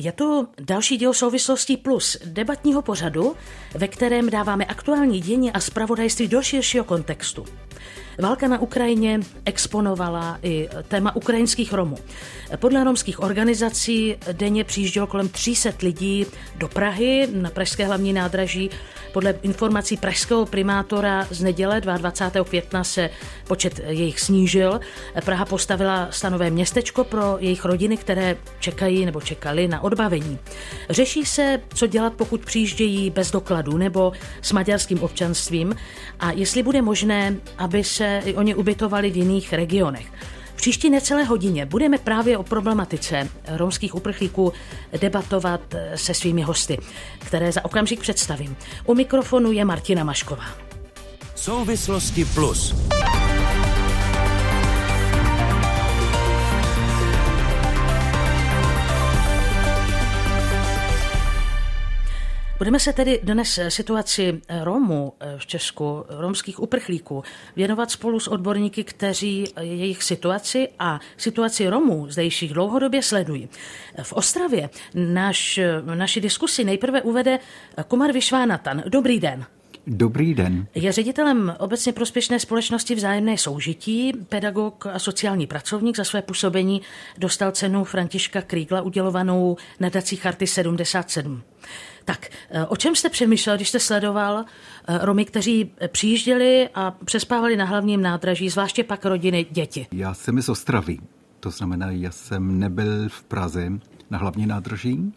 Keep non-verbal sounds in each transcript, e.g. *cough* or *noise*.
Je to další díl souvislostí plus debatního pořadu, ve kterém dáváme aktuální dění a zpravodajství do širšího kontextu. Válka na Ukrajině exponovala i téma ukrajinských Romů. Podle romských organizací denně přijíždělo kolem 300 lidí do Prahy na Pražské hlavní nádraží. Podle informací pražského primátora z neděle 22. května se počet jejich snížil. Praha postavila stanové městečko pro jejich rodiny, které čekají nebo čekali na odbavení. Řeší se, co dělat, pokud přijíždějí bez dokladu nebo s maďarským občanstvím a jestli bude možné, aby se i oni ubytovali v jiných regionech. V příští necelé hodině budeme právě o problematice romských uprchlíků debatovat se svými hosty, které za okamžik představím. U mikrofonu je Martina Mašková. Souvislosti plus. Budeme se tedy dnes situaci Romů v Česku, romských uprchlíků, věnovat spolu s odborníky, kteří jejich situaci a situaci Romů zdejších dlouhodobě sledují. V Ostravě naš, naši diskusi nejprve uvede Kumar Vyšvánatan. Dobrý den. Dobrý den. Je ředitelem obecně prospěšné společnosti vzájemné soužití, pedagog a sociální pracovník za své působení dostal cenu Františka Krígla udělovanou nadací Charty 77. Tak, eh, o čem jste přemýšlel, když jste sledoval eh, Romy, kteří přijížděli a přespávali na hlavním nádraží, zvláště pak rodiny, děti? Já jsem z Ostravy, to znamená, já jsem nebyl v Praze na hlavní nádraží,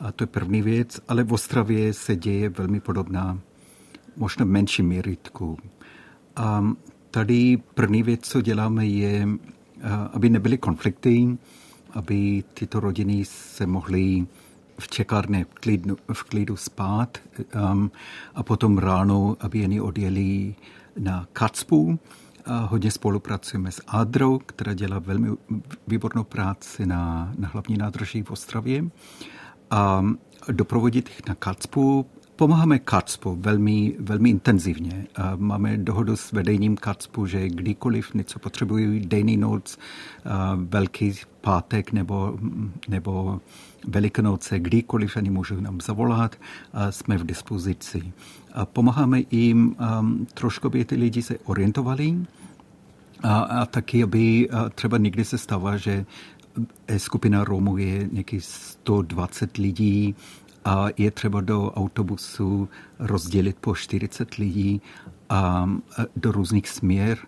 a to je první věc, ale v Ostravě se děje velmi podobná, možná menší měritku. A tady první věc, co děláme, je, eh, aby nebyly konflikty, aby tyto rodiny se mohly v čekárně v klidu, v klidu spát um, a potom ráno, aby jen odjeli na Kacpu. A hodně spolupracujeme s Adrou, která dělá velmi výbornou práci na, na hlavní nádraží v Ostravě. A doprovodit jich na Kacpu, Pomáháme KACPu velmi, velmi intenzivně. Máme dohodu s vedením KACPu, že kdykoliv něco potřebují, denní noc, velký pátek nebo, nebo Velikonoce, kdykoliv oni můžou nám zavolat, jsme v dispozici. Pomáháme jim trošku, aby ty lidi se orientovali a, a taky, aby třeba někdy se stává, že skupina Romů je nějaký 120 lidí a je třeba do autobusu rozdělit po 40 lidí a do různých směr.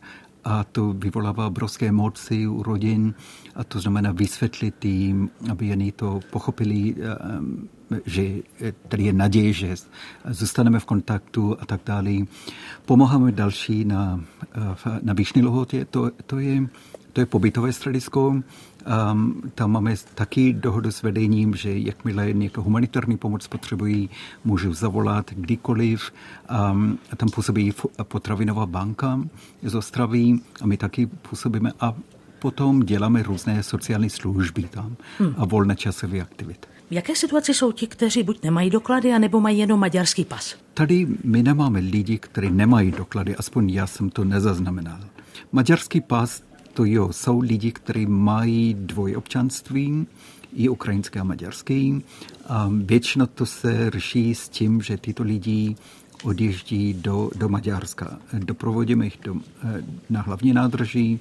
A to vyvolává obrovské moci u rodin. A to znamená vysvětlit jim, aby jen to pochopili, eh, že tady je naděje, že zůstaneme v kontaktu a tak dále. Pomáháme další na, eh, na Výšní Lohotě, to, to, je, to je pobytové středisko, Um, tam máme taky dohodu s vedením, že jakmile někdo humanitární pomoc potřebují, můžu zavolat kdykoliv. Um, tam působí potravinová banka z Ostravy a my taky působíme a potom děláme různé sociální služby tam hmm. a volné časové aktivity. V jaké situaci jsou ti, kteří buď nemají doklady, anebo mají jenom maďarský pas? Tady my nemáme lidi, kteří nemají doklady, aspoň já jsem to nezaznamenal. Maďarský pas to jo, jsou lidi, kteří mají dvoje občanství, i ukrajinské a maďarské. A většinou to se řeší s tím, že tyto lidi odjíždí do, do Maďarska. Doprovodíme jich do, eh, na hlavní nádraží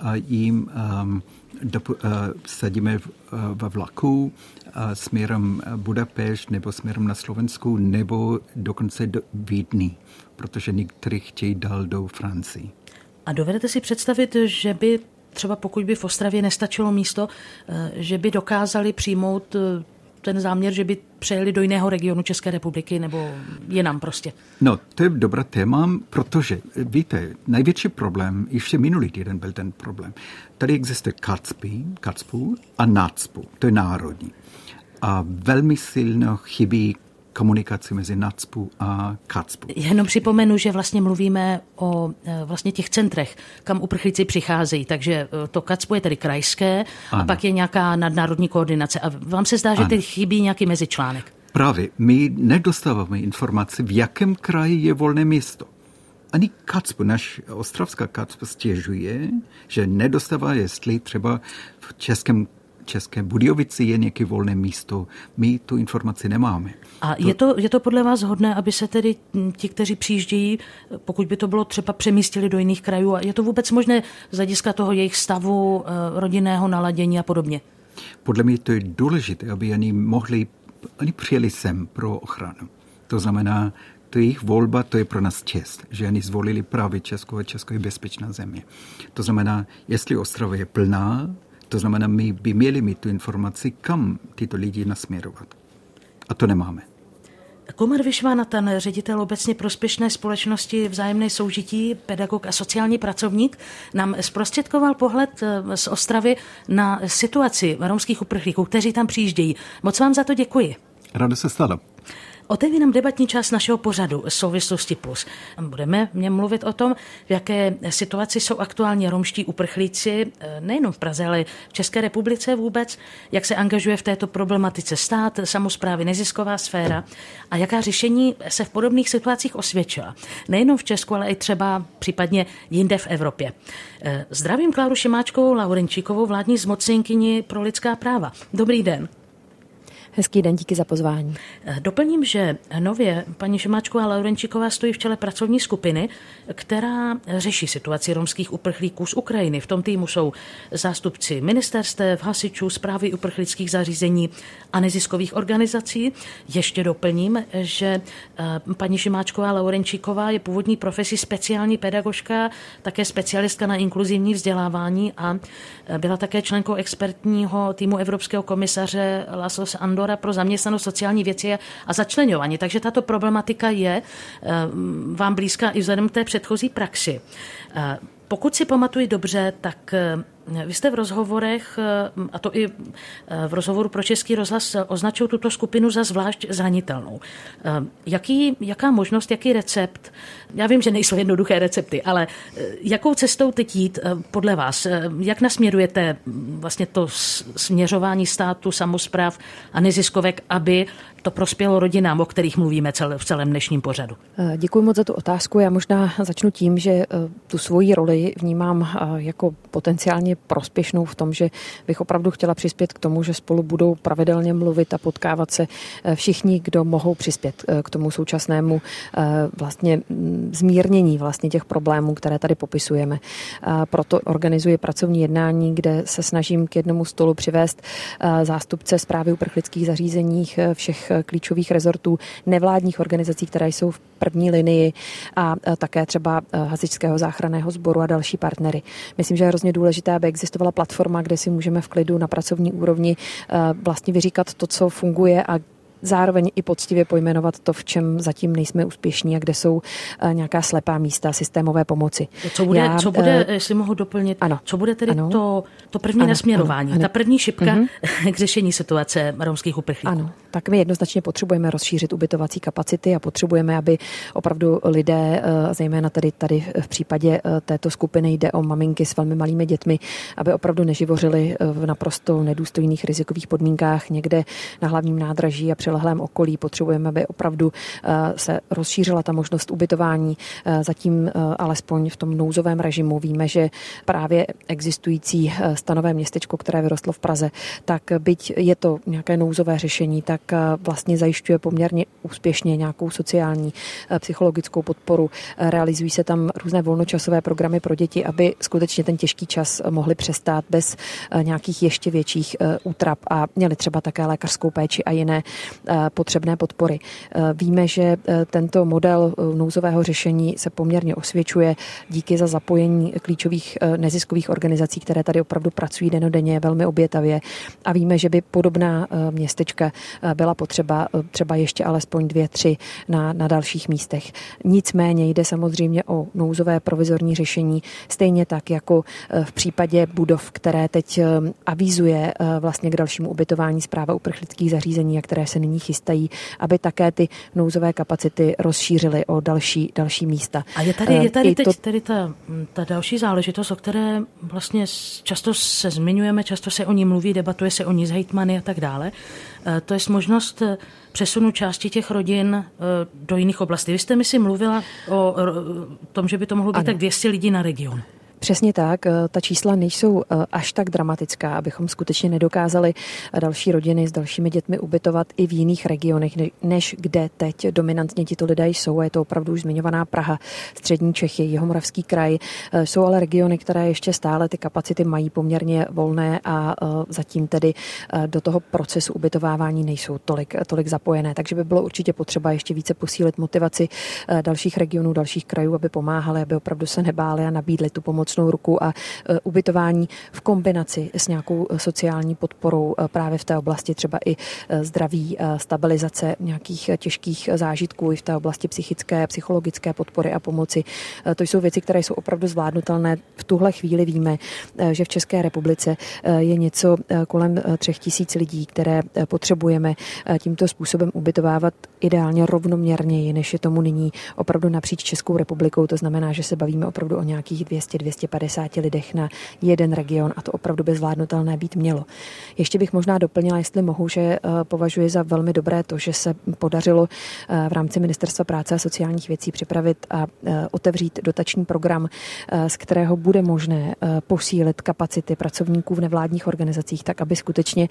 a jim um, do, uh, sadíme v, uh, ve vlaku uh, směrem Budapešť nebo směrem na Slovensku nebo dokonce do Vídny, protože někteří chtějí dál do Francii. A dovedete si představit, že by třeba pokud by v Ostravě nestačilo místo, eh, že by dokázali přijmout eh, ten záměr, že by přejeli do jiného regionu České republiky nebo jinam prostě? No, to je dobré téma, protože víte, největší problém, ještě minulý týden byl ten problém. Tady existuje KACPI, KACPU a NACPU, to je národní. A velmi silno chybí komunikaci mezi NACPu a KACPu. Jenom připomenu, že vlastně mluvíme o e, vlastně těch centrech, kam uprchlíci přicházejí. Takže e, to KACPu je tedy krajské ano. a pak je nějaká nadnárodní koordinace. A vám se zdá, že teď chybí nějaký mezičlánek? Právě. My nedostáváme informace, v jakém kraji je volné místo. Ani KACPu, naš ostravská KACPu stěžuje, že nedostává, jestli třeba v českém České Budějovici je nějaké volné místo. My tu informaci nemáme. A to... je, to, je to podle vás hodné, aby se tedy ti, kteří přijíždějí, pokud by to bylo třeba přemístili do jiných krajů, a je to vůbec možné z hlediska toho jejich stavu, eh, rodinného naladění a podobně? Podle mě to je důležité, aby oni mohli, oni přijeli sem pro ochranu. To znamená, to je jejich volba, to je pro nás čest, že oni zvolili právě Česko a Česko je bezpečná země. To znamená, jestli Ostrava je plná, to znamená, my by měli mít tu informaci, kam tyto lidi nasměrovat. A to nemáme. Kumar Vyšvanatan, ředitel obecně prospěšné společnosti vzájemné soužití, pedagog a sociální pracovník, nám zprostředkoval pohled eh, z Ostravy na situaci romských uprchlíků, kteří tam přijíždějí. Moc vám za to děkuji. Ráda se stalo. Otevírám debatní část našeho pořadu Souvislosti plus. Budeme něm mluvit o tom, v jaké situaci jsou aktuálně romští uprchlíci, eh, nejenom v Praze, ale v České republice vůbec, jak se angažuje v této problematice stát, samozprávy, nezisková sféra a jaká řešení se v podobných situacích osvědčila. Nejenom v Česku, ale i třeba případně jinde v Evropě. Eh, zdravím Kláru Šimáčkovou, Laurenčíkovou, vládní zmocněnkyni pro lidská práva. Dobrý den. Hezký den, díky za pozvání. Eh, doplním, že nově paní Šimáčková Laurenčíková stojí v čele pracovní skupiny, která řeší situaci romských uprchlíků z Ukrajiny. V tom týmu jsou zástupci ministerstev, hasičů, zprávy uprchlických zařízení a neziskových organizací. Ještě doplním, že eh, paní Šimáčková Laurenčíková je původní profesí speciální pedagožka, také specialistka na inkluzivní vzdělávání a eh, byla také členkou expertního týmu Evropského komisaře Lasos Andor Fóra pro zaměstnanost sociální věci a začlenování. Takže tato problematika je eh, vám blízká i vzhledem k té předchozí praxi. Eh, pokud si pamatuji dobře, tak eh, vy jste v rozhovorech, a to i v rozhovoru pro Český rozhlas, označil tuto skupinu za zvlášť zranitelnou. Jaký, jaká možnost, jaký recept, já vím, že nejsou jednoduché recepty, ale jakou cestou teď jít podle vás? Jak nasměrujete vlastně to směřování státu, samozpráv a neziskovek, aby to prospělo rodinám, o kterých mluvíme v celém dnešním pořadu? Děkuji moc za tu otázku. Já možná začnu tím, že tu svoji roli vnímám jako potenciálně prospěšnou v tom, že bych opravdu chtěla přispět k tomu, že spolu budou pravidelně mluvit a potkávat se eh, všichni, kdo mohou přispět eh, k tomu současnému eh, vlastně mm, zmírnění vlastně těch problémů, které tady popisujeme. Proto organizuji pracovní jednání, kde se snažím k jednomu stolu přivést zástupce zprávy uprchlických zařízeních všech klíčových rezortů, nevládních organizací, které jsou v první linii a také třeba hasičského záchranného sboru a další partnery. Myslím, že je hrozně důležité, aby existovala platforma, kde si můžeme v klidu na pracovní úrovni eh, vlastně vyříkat to, co funguje a zároveň i poctivě pojmenovat to, v čem zatím nejsme úspěšní a kde jsou eh, nějaká slepá místa systémové pomoci. Co bude, Já, co bude uh, jestli mohu doplnit, ano, co bude tedy ano, to, to první ano, nasměrování, ano, ta první šipka uh-huh. *laughs* k řešení situace romských uprchlíků? Ano, tak my jednoznačně potřebujeme rozšířit ubytovací kapacity a potřebujeme, aby opravdu lidé, zejména tady, tady v případě této skupiny jde o maminky s velmi malými dětmi, aby opravdu neživořili v naprosto nedůstojných rizikových podmínkách někde na hlavním nádraží a přilehlém okolí. Potřebujeme, aby opravdu eh, se rozšířila ta možnost ubytování. Eh, zatím eh, alespoň v tom nouzovém režimu víme, že právě existující stanové městečko, které vyrostlo v Praze, tak byť je to nějaké nouzové řešení, tak vlastně zajišťuje poměrně úspěšně nějakou sociální psychologickou podporu. Realizují se tam různé volnočasové programy pro děti, aby skutečně ten těžký čas mohli přestát bez nějakých ještě větších útrap a měli třeba také lékařskou péči a jiné potřebné podpory. Eh, víme, že eh, tento model nouzového řešení se poměrně osvědčuje díky za zapojení klíčových neziskových organizací, které tady opravdu pracují denodenně velmi obětavě a víme, že by podobná městečka byla potřeba třeba ještě alespoň dvě, tři na, na dalších místech. Nicméně jde samozřejmě o nouzové provizorní řešení, stejně tak jako v případě budov, které teď avizuje vlastně k dalšímu ubytování zpráva uprchlických zařízení a které se nyní chystají, aby také ty nouzové kapacity rozšířily o další, další místa. A je tady, je eh, tady teď to... tady ta, ta další záležitost, o které vlastně často se zmiňujeme, často se o ní mluví, debatuje se o ní z hejtmany a tak dále. Eh, to je možnost eh, přesunu části těch rodin do jiných oblastí. Vy jste mi si mluvila o tom, že by to mohlo být ano. tak 200 lidí na region. Přesně tak. Eh, ta čísla nejsou eh, až tak dramatická, abychom skutečně nedokázali eh, další rodiny s dalšími dětmi ubytovat i v jiných regionech, než kde teď dominantně tito lidé jsou. Je to opravdu už zmiňovaná Praha, střední Čechy, Jihomoravský kraj. Jsou ale regiony, které ještě stále ty kapacity mají poměrně volné a zatím tedy do toho procesu ubytovávání nejsou tolik, tolik zapojené. Takže by bylo určitě potřeba ještě více posílit motivaci dalších regionů, dalších krajů, aby pomáhali, aby opravdu se nebáli a nabídli tu pomoc pomocnou ruku a e, ubytování v kombinaci s nějakou e, sociální podporou e, právě v té oblasti třeba i zdraví, stabilizace nějakých těžkých zážitků i v té oblasti psychické, psychologické podpory a pomoci. To jsou věci, které jsou opravdu zvládnutelné. V tuhle chvíli víme, že v České republice je něco kolem třech tisíc lidí, které potřebujeme tímto způsobem ubytovávat ideálně rovnoměrněji, než je tomu nyní opravdu napříč Českou republikou. To znamená, že se bavíme opravdu o nějakých 200-200 250 lidech na jeden region a to opravdu by zvládnutelné být mělo. Ještě bych možná doplnila, jestli mohu, že eh, považuji za velmi dobré to, že se podařilo eh, v rámci Ministerstva práce a sociálních věcí připravit a eh, otevřít dotační program, z kterého bude možné posílit kapacity pracovníků v nevládních organizacích, tak aby skutečně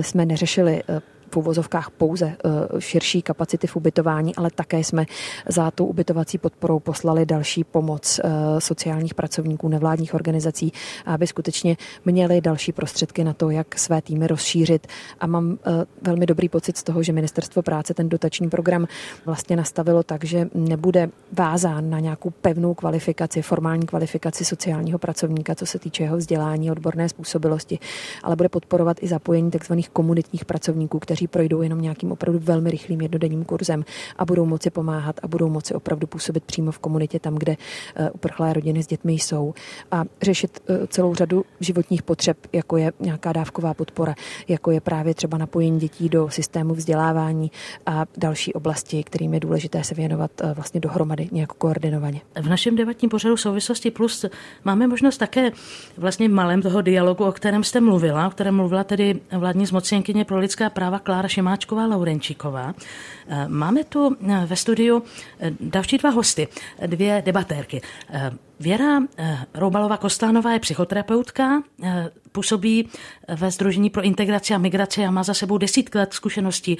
jsme neřešili v uvozovkách pouze eh, širší kapacity v ubytování, ale také jsme za tou ubytovací podporou poslali další pomoc eh, sociálních pracovníků, nevládních organizací, aby skutečně měli další prostředky na to, jak své týmy rozšířit. A mám eh, velmi dobrý pocit z toho, že Ministerstvo práce ten dotační program vlastně nastavilo tak, že nebude vázán na nějakou pevnou kvalifikaci, formální kvalifikaci sociálního pracovníka, co se týče jeho vzdělání, odborné způsobilosti, ale bude podporovat i zapojení tzv. komunitních pracovníků, kteří kteří projdou jenom nějakým opravdu velmi rychlým jednodenním kurzem a budou moci pomáhat a budou moci opravdu působit přímo v komunitě tam, kde eh, uprchlé rodiny s dětmi jsou a řešit eh, celou řadu životních potřeb, jako je nějaká dávková podpora, jako je právě třeba napojení dětí do systému vzdělávání a další oblasti, kterým je důležité se věnovat eh, vlastně dohromady nějak koordinovaně. V našem debatním pořadu souvislosti plus máme možnost také vlastně malém toho dialogu, o kterém jste mluvila, o kterém mluvila tedy vládní zmocněnkyně pro lidská práva Klára Šimáčková Laurenčíková. Eh, máme tu eh, ve studiu eh, další dva hosty, dvě debatérky. Věra Roubalová Kostánová je psychoterapeutka, působí ve Združení pro integraci a migraci a má za sebou desítky let zkušeností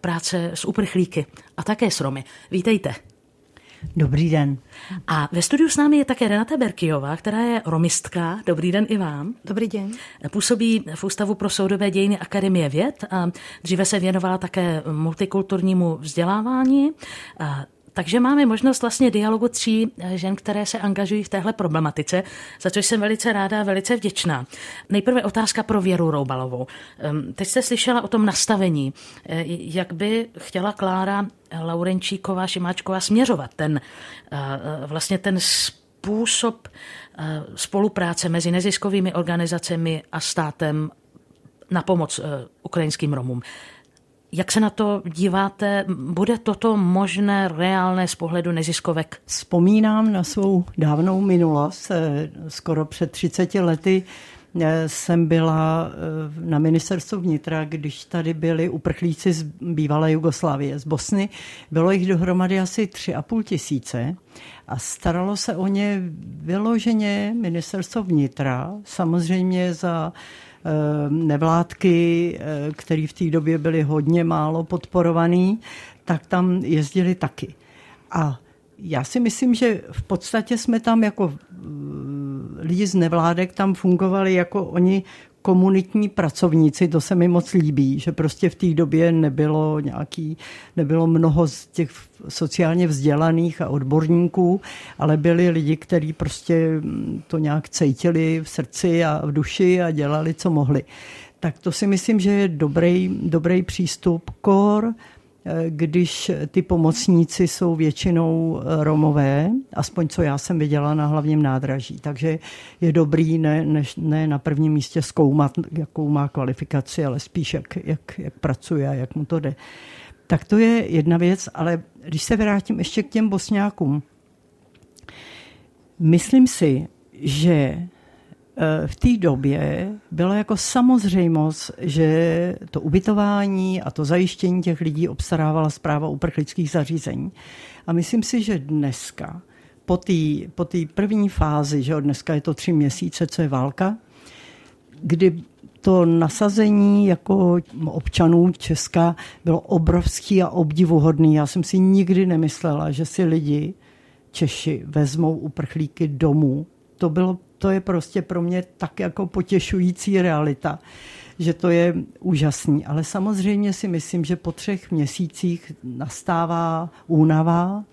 práce s uprchlíky a také s Romy. Vítejte. Dobrý den. A ve studiu s námi je také Renata Berkijová, která je romistka. Dobrý den i vám. Dobrý den. Působí v Ústavu pro soudové dějiny Akademie věd a dříve se věnovala také multikulturnímu vzdělávání. Takže máme možnost vlastně dialogu tří žen, které se angažují v téhle problematice, za což jsem velice ráda a velice vděčná. Nejprve otázka pro Věru Roubalovou. Ehm, teď jste slyšela o tom nastavení. Eh, jak by chtěla Klára Laurenčíková Šimáčková směřovat ten eh, vlastně ten způsob eh, spolupráce mezi neziskovými organizacemi a státem na pomoc ukrajinským Romům. Jak se na to díváte? Bude toto možné, reálné z pohledu neziskovek? Vzpomínám na svou dávnou minulost. Eh, skoro před 30 lety eh, jsem byla eh, na ministerstvu vnitra, když tady byli uprchlíci z bývalé Jugoslávie, z Bosny. Bylo jich dohromady asi tři a půl tisíce a staralo se o ně vyloženě ministerstvo vnitra, samozřejmě za nevládky, eh, které v té době byly hodně málo podporovaný, tak tam jezdili taky. A já si myslím, že v podstatě jsme tam jako eh, lidi z nevládek tam fungovali jako oni komunitní pracovníci, to se mi moc líbí, že prostě v té době nebylo nějaký, nebylo mnoho z těch sociálně vzdělaných a odborníků, ale byli lidi, kteří prostě to nějak cítili v srdci a v duši a dělali, co mohli. Tak to si myslím, že je dobrý, dobrý přístup. Kor když ty pomocníci jsou většinou eh, Romové, aspoň co já jsem viděla na hlavním nádraží. Takže je dobrý ne, ne, ne na prvním místě zkoumat, jakou má kvalifikaci, ale spíš jak, jak, jak pracuje a jak mu to jde. Tak to je jedna věc, ale když se vrátím ještě k těm bosňákům, myslím si, že v té době byla jako samozřejmost, že to ubytování a to zajištění těch lidí obstarávala zpráva uprchlických zařízení. A myslím si, že dneska po té po první fázi, že dneska je to tři měsíce, co je válka, kdy to nasazení jako občanů Česka bylo obrovský a obdivuhodný. Já jsem si nikdy nemyslela, že si lidi, Češi, vezmou uprchlíky domů. To, bylo, to je prostě pro mě tak jako potěšující realita, že to je úžasný. Ale samozřejmě si myslím, že po třech měsících nastává únava,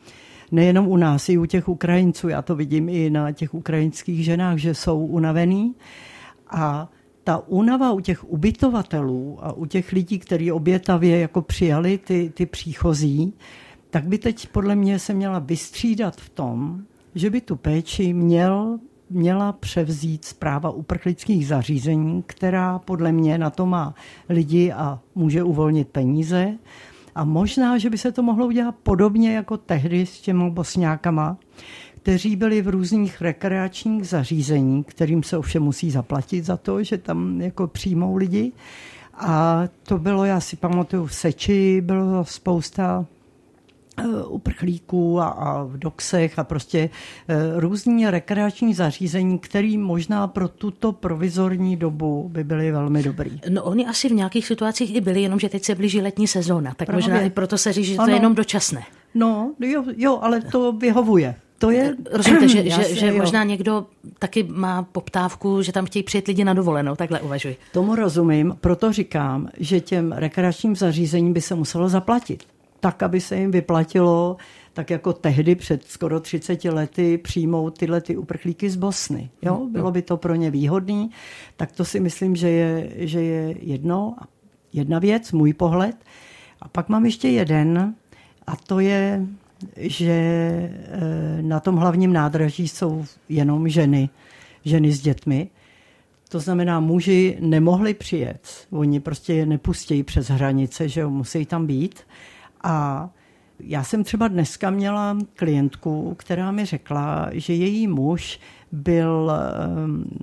nejenom u nás, i u těch Ukrajinců. Já to vidím i na těch ukrajinských ženách, že jsou unavený. A ta únava u těch ubytovatelů a u těch lidí, kteří obětavě jako přijali ty, ty příchozí, tak by teď podle mě se měla vystřídat v tom, že by tu péči měl, měla převzít zpráva uprchlických zařízení, která podle mě na to má lidi a může uvolnit peníze. A možná, že by se to mohlo udělat podobně jako tehdy s těmi bosňákama, kteří byli v různých rekreačních zařízení, kterým se ovšem musí zaplatit za to, že tam jako přijmou lidi. A to bylo, já si pamatuju, v Seči bylo spousta uprchlíků a, a v doxech a prostě e, různí rekreační zařízení, které možná pro tuto provizorní dobu by byly velmi dobrý. No oni asi v nějakých situacích i byli, jenomže teď se blíží letní sezóna, tak Právě. možná i proto se říká, že to je jenom dočasné. No, jo, jo, ale to vyhovuje to je... Rozumíte, že, *clears throat* že, že možná někdo taky má poptávku, že tam chtějí přijet lidi na dovolenou, takhle uvažuji. Tomu rozumím, proto říkám, že těm rekreačním zařízením by se muselo zaplatit. Tak, aby se jim vyplatilo, tak jako tehdy před skoro 30 lety přijmout tyhle ty uprchlíky z Bosny. Jo? Hmm. Bylo by to pro ně výhodný, tak to si myslím, že je, že je jedno, jedna věc, můj pohled. A pak mám ještě jeden, a to je že eh, na tom hlavním nádraží jsou jenom ženy, ženy s dětmi. To znamená, muži nemohli přijet. Oni prostě je nepustí přes hranice, že jo, musí tam být. A já jsem třeba dneska měla klientku, která mi řekla, že její muž byl, eh,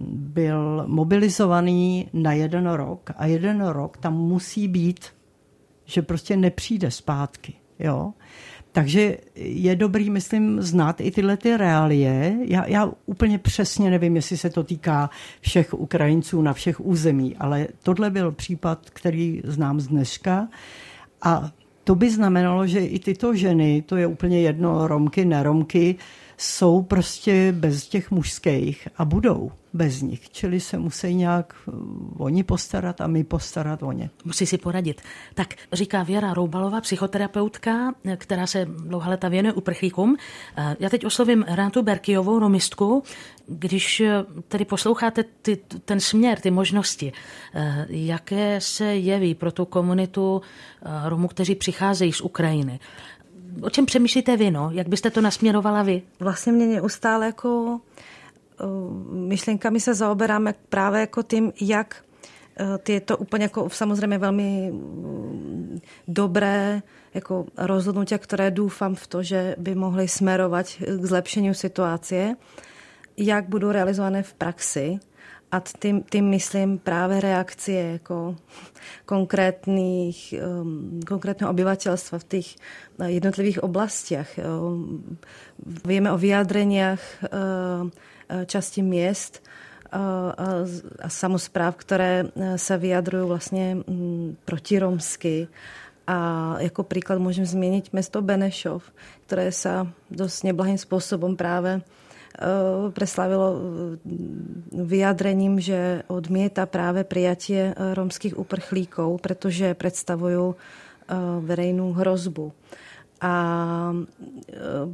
byl mobilizovaný na jeden rok a jeden rok tam musí být, že prostě nepřijde zpátky. Jo? Takže je dobrý, myslím, znát i tyhle ty reálie. Já, já úplně přesně nevím, jestli se to týká všech Ukrajinců na všech území, ale tohle byl případ, který znám z dneška. A to by znamenalo, že i tyto ženy, to je úplně jedno, romky, neromky, jsou prostě bez těch mužských a budou bez nich. Čili se musí nějak eh, oni postarat a my postarat o ně. Musí si poradit. Tak říká Věra Roubalová, psychoterapeutka, která se dlouhá leta věnuje uprchlíkům. Eh, já teď oslovím Rátu Berkiovou, romistku. Když eh, tedy posloucháte ty, ten směr, ty možnosti, jaké se jeví pro tu komunitu Romů, kteří přicházejí z Ukrajiny, o čem přemýšlíte vy, no? Jak byste to nasměrovala vy? Vlastně mě neustále jako myšlenkami se zaoberáme právě jako tím, jak ty je to úplně jako samozřejmě velmi mm, dobré jako rozhodnutia, které doufám v to, že by mohly smerovat k zlepšení situace, jak budou realizované v praxi a tím, tím myslím právě reakcie jako konkrétních, um, konkrétního obyvatelstva v těch uh, jednotlivých oblastech. Víme o vyjádreniach uh, části měst a, a, samozpráv, které se vyjadrují vlastně mm, protiromsky. A jako příklad můžeme změnit město Benešov, které se dost neblahým způsobem právě Eh, preslavilo eh, vyjadrením, že odmieta práve prijatie eh, romských uprchlíkov, pretože predstavujú verejnú hrozbu. A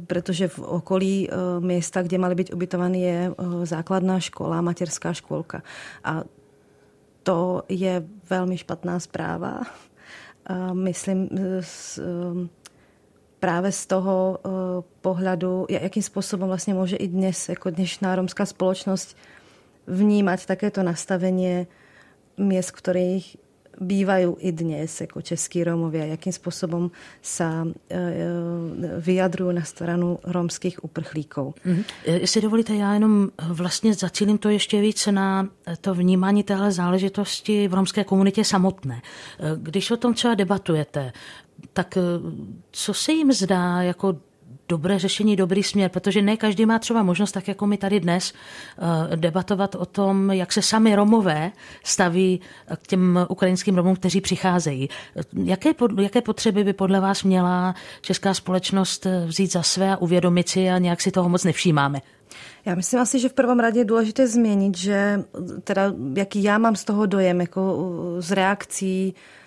pretože v okolí miesta, kde mali byť ubytovaní, je základná škola, materská školka. A to je veľmi špatná správa. Myslím, právě z toho uh, pohledu, jakým způsobem vlastně může i dnes, jako dnešná romská společnost vnímat takéto nastavení měst, kterých bývají i dnes jako český Romovia, jakým způsobem se uh, vyjadrují na stranu romských uprchlíků. Mm-hmm. Jestli dovolíte, já jenom vlastně zacílím to ještě víc na to vnímání téhle záležitosti v romské komunitě samotné. Když o tom třeba debatujete, tak eh, co se jim zdá jako dobré řešení, dobrý směr, protože ne každý má třeba možnost, tak jako my tady dnes, eh, debatovat o tom, jak se sami Romové staví k těm ukrajinským Romům, kteří přicházejí. Jaké, jaké potřeby by podle vás měla česká společnost vzít za své a uvědomit si a nějak si toho moc nevšímáme? Já myslím asi, že v prvom radě je důležité změnit, že teda jaký já mám z toho dojem, jako z reakcí eh,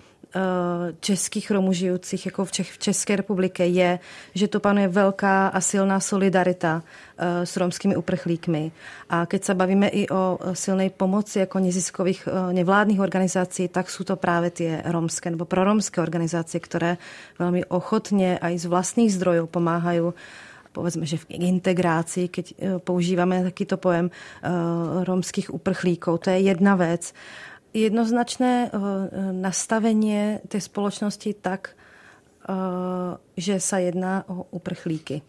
českých Romů žijících jako v, Čech, v České republice je, že tu panuje velká a silná solidarita eh, s romskými uprchlíkmi. A keď se bavíme i o silné pomoci jako neziskových eh, nevládních organizací, tak jsou to právě ty romské nebo proromské organizace, které velmi ochotně a i z vlastních zdrojů pomáhají povedzme, že v integrácii, keď používáme takýto pojem romských uprchlíkov, to je jedna vec. Jednoznačné e, nastavenie tej spoločnosti tak, že sa jedná o uprchlíky.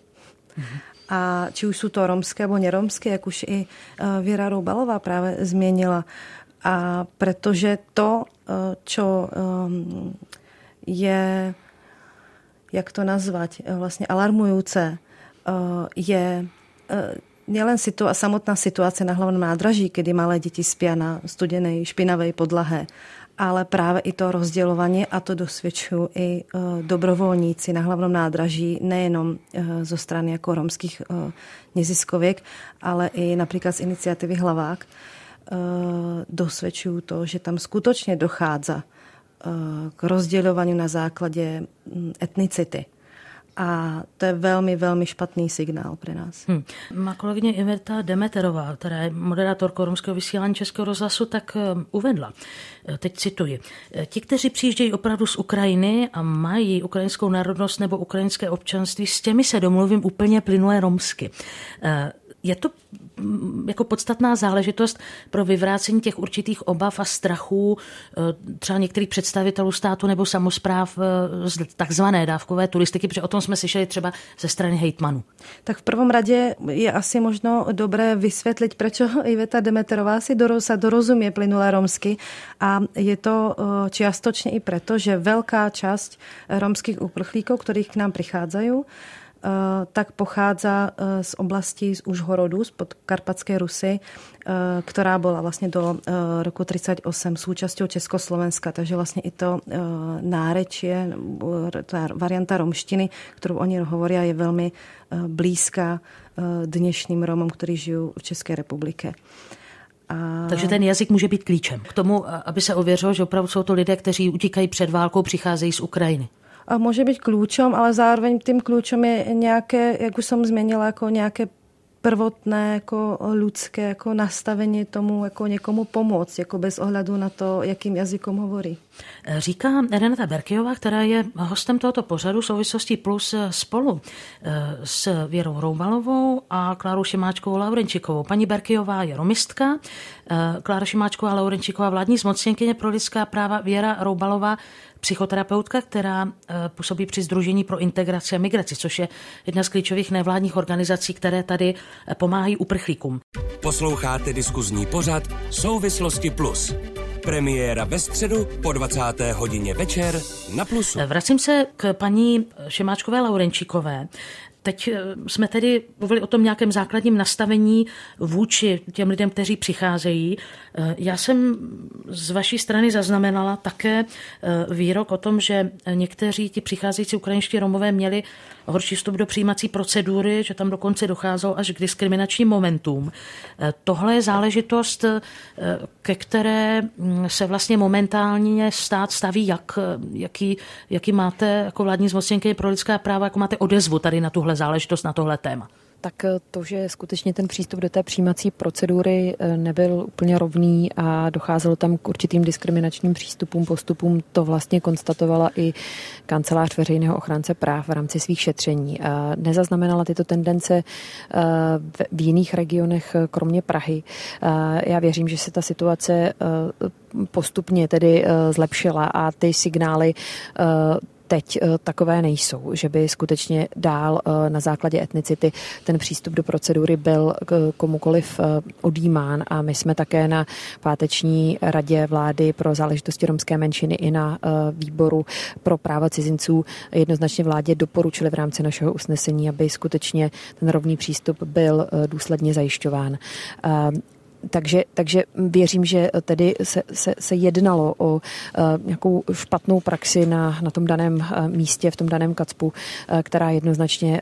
A či už sú to romské alebo neromské, jak už i Věra Roubalová právě změnila. A protože to, čo je, jak to nazvať, vlastně alarmujúce, Eh, je eh, nielen situa- samotná situace na hlavnom nádraží, kdy malé děti spí na studenej, špinavej podlahe, ale právě i to rozdělování a to dosvědčují i eh, dobrovolníci na hlavnom nádraží, nejenom zo strany jako romských neziskověk, ale i například z iniciativy Hlavák, dosvědčují to, že tam skutečně dochádza k rozdělování na základě hm, etnicity a to je velmi, velmi špatný signál pro nás. Hmm. Má kolegyně Iverta Demeterová, která je moderátorkou romského vysílání Českého rozhlasu, tak eh, uvedla, eh, teď cituji, eh, ti, kteří přijíždějí opravdu z Ukrajiny a mají ukrajinskou národnost nebo ukrajinské občanství, s těmi se domluvím úplně plynule romsky. Je to mm, jako podstatná záležitost pro vyvrácení těch určitých obav a strachů eh, třeba některých představitelů státu nebo samozpráv eh, z takzvané dávkové turistiky, protože o tom jsme slyšeli třeba ze strany hejtmanů. Tak v prvom radě je asi možno dobré vysvětlit, proč *laughs* Iveta Demeterová si sa dorozumie plynule romsky a je to eh, čiastočně i proto, že velká část romských uprchlíků, kterých k nám přichádzají, Eh, tak pochádza eh, z oblasti z Užhorodu, z podkarpatské Rusy, eh, která byla vlastně do roku 38 součástí Československa, takže vlastně i to nárečie, ta varianta romštiny, kterou oni hovorí, je velmi blízká dnešním Romům, kteří žijí v České republice. A... Takže ten jazyk může být klíčem k tomu, aby se ověřilo, že opravdu jsou to lidé, kteří utíkají před válkou, přicházejí z Ukrajiny může být klíčem, ale zároveň tím klíčem je nějaké, jak už jsem změnila, jako nějaké prvotné jako lidské jako nastavení tomu jako někomu pomoct, jako bez ohledu na to, jakým jazykom hovorí. Říká Renata Berkejová, která je hostem tohoto pořadu souvislosti plus spolu eh, s Věrou Roubalovou a Klárou Šimáčkovou Laurenčikovou. Paní Berkejová je romistka, eh, Klára Šimáčková Laurenčiková vládní zmocněnkyně pro lidská práva, Věra Roubalová psychoterapeutka, která eh, působí při Združení pro integraci a migraci, což je jedna z klíčových nevládních organizací, které tady eh, pomáhají uprchlíkům. Posloucháte diskuzní pořad Souvislosti plus. Premiéra ve středu po 20. hodině večer na Plusu. Vracím se k paní Šemáčkové Laurenčíkové. Teď eh, jsme tedy mluvili o tom nějakém základním nastavení vůči těm lidem, kteří přicházejí. Eh, já jsem z vaší strany zaznamenala také eh, výrok o tom, že někteří ti přicházející ukrajinští Romové měli horší vstup do přijímací procedury, že tam dokonce docházelo až k diskriminačním momentům. Tohle je záležitost, ke které mm, se vlastně momentálně stát staví, jak, jaký, jaký máte jako vládní zmocněnky pro lidská práva, jako máte odezvu tady na tuhle záležitost, na tohle téma tak eh, to, že skutečně ten přístup do té přijímací procedury eh, nebyl úplně rovný a docházelo tam k určitým diskriminačním přístupům, postupům, to vlastně konstatovala i kancelář veřejného ochránce práv v rámci svých šetření. Nezaznamenala tyto tendence eh, v jiných regionech, kromě Prahy. Já věřím, že se ta situace postupně tedy zlepšila a ty signály teď takové nejsou, že by skutečně dál na základě etnicity ten přístup do procedury byl komukoliv odjímán. A my jsme také na páteční radě vlády pro záležitosti romské menšiny i na výboru pro práva cizinců jednoznačně vládě doporučili v rámci našeho usnesení, aby skutečně ten rovný přístup byl důsledně zajišťován takže, takže věřím, že tedy se, se, se jednalo o uh, nějakou špatnou praxi na, na tom daném uh, místě, v tom daném kacpu, uh, která jednoznačně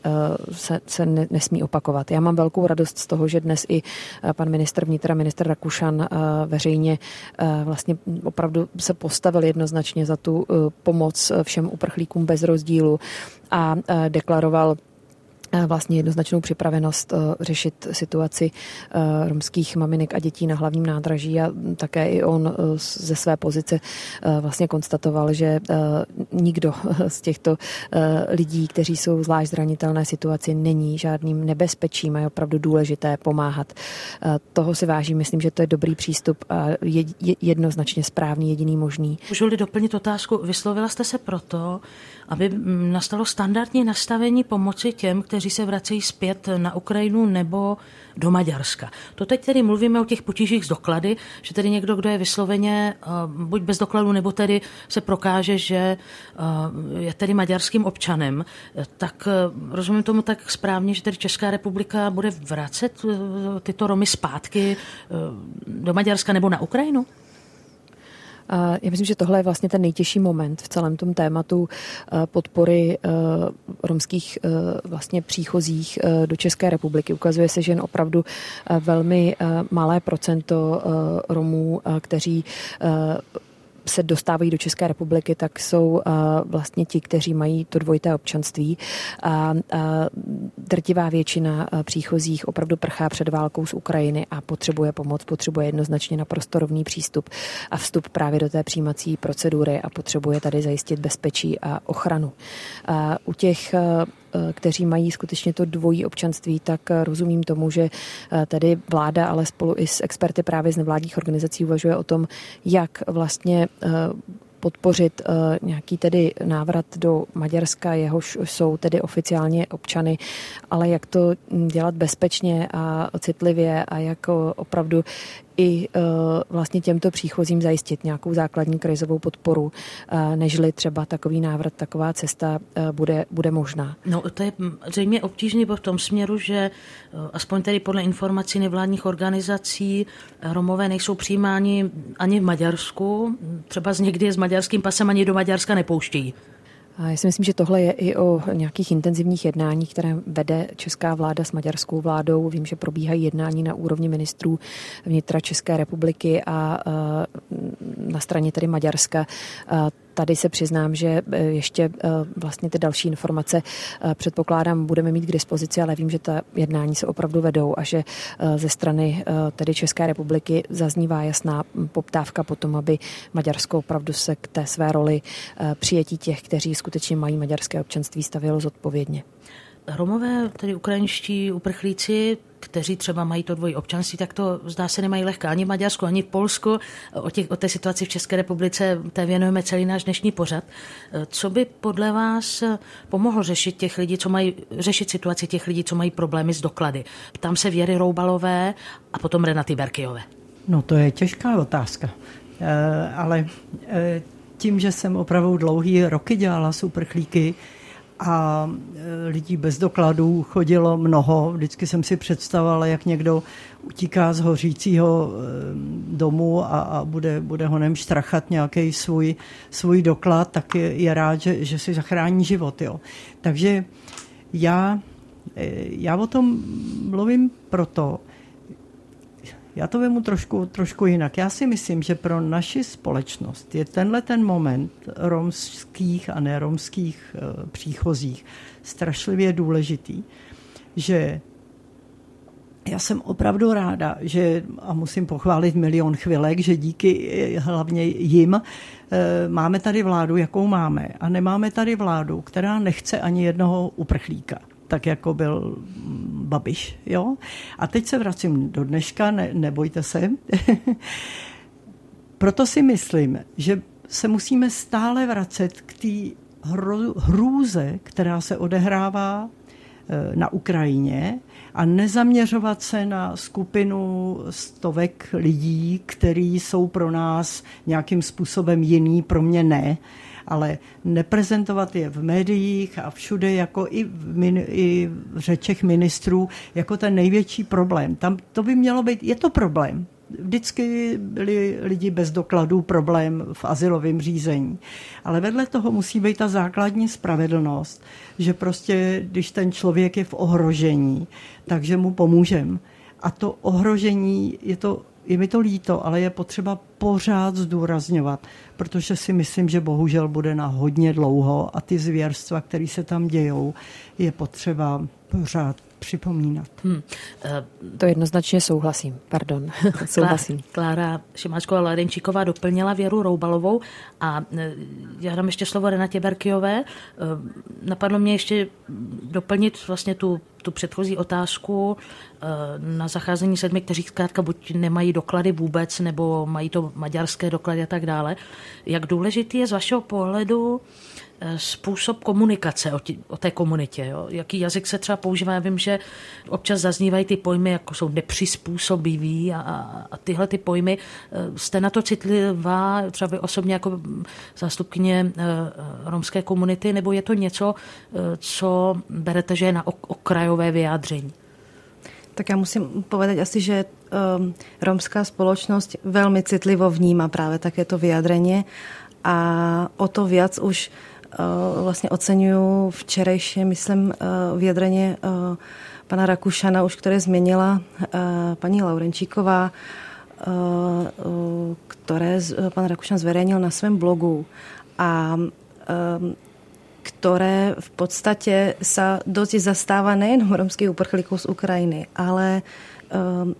se, se ne, nesmí opakovat. Já mám velkou radost z toho, že dnes i pan ministr vnitra, ministr Rakušan veřejně vlastně opravdu se postavil jednoznačně za tu pomoc všem uprchlíkům bez rozdílu a deklaroval vlastně jednoznačnou připravenost eh, řešit situaci eh, romských maminek a dětí na hlavním nádraží a také i on eh, ze své pozice vlastně konstatoval, že nikdo z těchto lidí, kteří jsou zvlášť zranitelné situaci, není žádným nebezpečím a je opravdu důležité pomáhat. Toho si vážím, myslím, že to je dobrý přístup a jednoznačně správný, jediný možný. Můžu-li doplnit otázku, vyslovila jste se proto, aby mm, nastalo standardní nastavení pomoci těm, kteří se vracejí zpět na Ukrajinu nebo do Maďarska. To teď tedy mluvíme o těch potížích z doklady, že tedy někdo, kdo je vysloveně uh, buď bez dokladu, nebo tedy se prokáže, že uh, je tedy maďarským občanem, tak uh, rozumím tomu tak správně, že tedy Česká republika bude vracet tyto Romy zpátky do Maďarska nebo na Ukrajinu? Já myslím, že tohle je vlastně ten nejtěžší moment v celém tom tématu eh, podpory eh, romských eh, vlastně příchozích do České republiky. Ukazuje se, že jen opravdu velmi malé procento Romů, kteří se dostávají do České republiky, tak jsou vlastně ti, kteří mají to dvojité občanství. A drtivá většina příchozích opravdu prchá před válkou z Ukrajiny a potřebuje pomoc, potřebuje jednoznačně naprosto rovný přístup a vstup právě do té přijímací procedury a potřebuje tady zajistit bezpečí a ochranu. U těch Eh, kteří mají skutečně to dvojí občanství, tak eh, rozumím tomu, že eh, tady vláda, ale spolu i s experty právě z nevládních organizací uvažuje o tom, jak vlastně podpořit nějaký tedy návrat do Maďarska, jehož jsou tedy oficiálně občany, ale jak to hm, dělat bezpečně a citlivě a jak opravdu i uh, vlastně těmto příchozím zajistit nějakou základní krizovou podporu, uh, nežli třeba takový návrat, taková cesta uh, bude, bude možná. No to je zřejmě obtížný v tom směru, že aspoň tedy podle informací nevládních organizací Romové nejsou přijímáni ani v Maďarsku, třeba z někdy s maďarským pasem ani do Maďarska nepouštějí. Já si myslím, že tohle je i o nějakých intenzivních jednáních, které vede česká vláda s maďarskou vládou. Vím, že probíhají jednání na úrovni ministrů vnitra České republiky a na straně tedy Maďarska. Tady se přiznám, že e, ještě e, vlastně ty další informace e, předpokládám budeme mít k dispozici, ale vím, že ta jednání se opravdu vedou a že ze strany tedy České republiky zaznívá jasná poptávka po tom, aby Maďarsko opravdu se k té své roli přijetí těch, kteří skutečně mají maďarské občanství, stavilo zodpovědně. Romové, tedy ukrajinští uprchlíci, kteří třeba mají to dvojí občanství, tak to zdá se nemají lehké ani v Maďarsku, ani v Polsku. O, těch, o té situaci v České republice té věnujeme celý náš dnešní pořad. Co by podle vás pomohlo řešit těch lidí, co mají, řešit situaci těch lidí, co mají problémy s doklady? Ptám se Věry Roubalové a potom Renaty Berkyové. No to je těžká otázka, e, ale e, tím, že jsem opravdu dlouhý roky dělala s uprchlíky, a e, lidí bez dokladů chodilo mnoho. Vždycky jsem si představovala, jak někdo utíká z hořícího e, domu a, a bude, bude honem štrachat nějaký svůj, svůj doklad, tak je, je rád, že, že si zachrání život. Jo. Takže já, e, já o tom mluvím proto, já to vemu trošku, trošku jinak. Já si myslím, že pro naši společnost je tenhle ten moment romských a neromských e, příchozích strašlivě důležitý, že já jsem opravdu ráda, že, a musím pochválit milion chvilek, že díky eh, hlavně jim eh, máme tady vládu, jakou máme. A nemáme tady vládu, která nechce ani jednoho uprchlíka tak jako byl Babiš. Jo? A teď se vracím do dneška, ne, nebojte se. *laughs* Proto si myslím, že se musíme stále vracet k té hrůze, která se odehrává eh, na Ukrajině a nezaměřovat se na skupinu stovek lidí, kteří jsou pro nás nějakým způsobem jiný, pro mě ne, ale neprezentovat je v médiích a všude jako i v, min, i v řečech ministrů jako ten největší problém. Tam to by mělo být, je to problém, vždycky byli lidi bez dokladů problém v asilovém řízení. Ale vedle toho musí být ta základní spravedlnost, že prostě, když ten člověk je v ohrožení, takže mu pomůžeme. A to ohrožení, je to je mi to líto, ale je potřeba pořád zdůrazňovat, protože si myslím, že bohužel bude na hodně dlouho a ty zvěrstva, které se tam dějou, je potřeba pořád připomínat. Hmm. To jednoznačně souhlasím, pardon, *laughs* souhlasím. Klára Šimáčková Ladenčíková doplnila Věru Roubalovou a e, já dám ještě slovo Renatě Berkiové. E, napadlo mě ještě doplnit vlastně tu, tu předchozí otázku na zacházení s lidmi, kteří zkrátka buď nemají doklady vůbec, nebo mají to maďarské doklady a tak dále. Jak důležitý je z vašeho pohledu Eh, způsob komunikace o, tě, o té komunitě. Jo? Jaký jazyk se třeba používá? Já vím, že občas zaznívají ty pojmy, jako jsou nepřizpůsobivý a, a tyhle ty pojmy. Eh, jste na to citlivá, třeba vy osobně jako zástupkyně eh, romské komunity, nebo je to něco, co berete, že je na okrajové vyjádření? Tak já musím povedať asi, že um, romská spoločnosť veľmi citlivo vníma práve takéto vyjadrenie a o to viac už Eh, vlastně oceňuju včerejší, myslím, eh, vyjadreně eh, pana Rakušana, už které změnila paní Laurenčíková, které pan Rakušan zverejnil na svém blogu a které v podstatě sa dosť zastáva nejenom romských uprchlíků z Ukrajiny, ale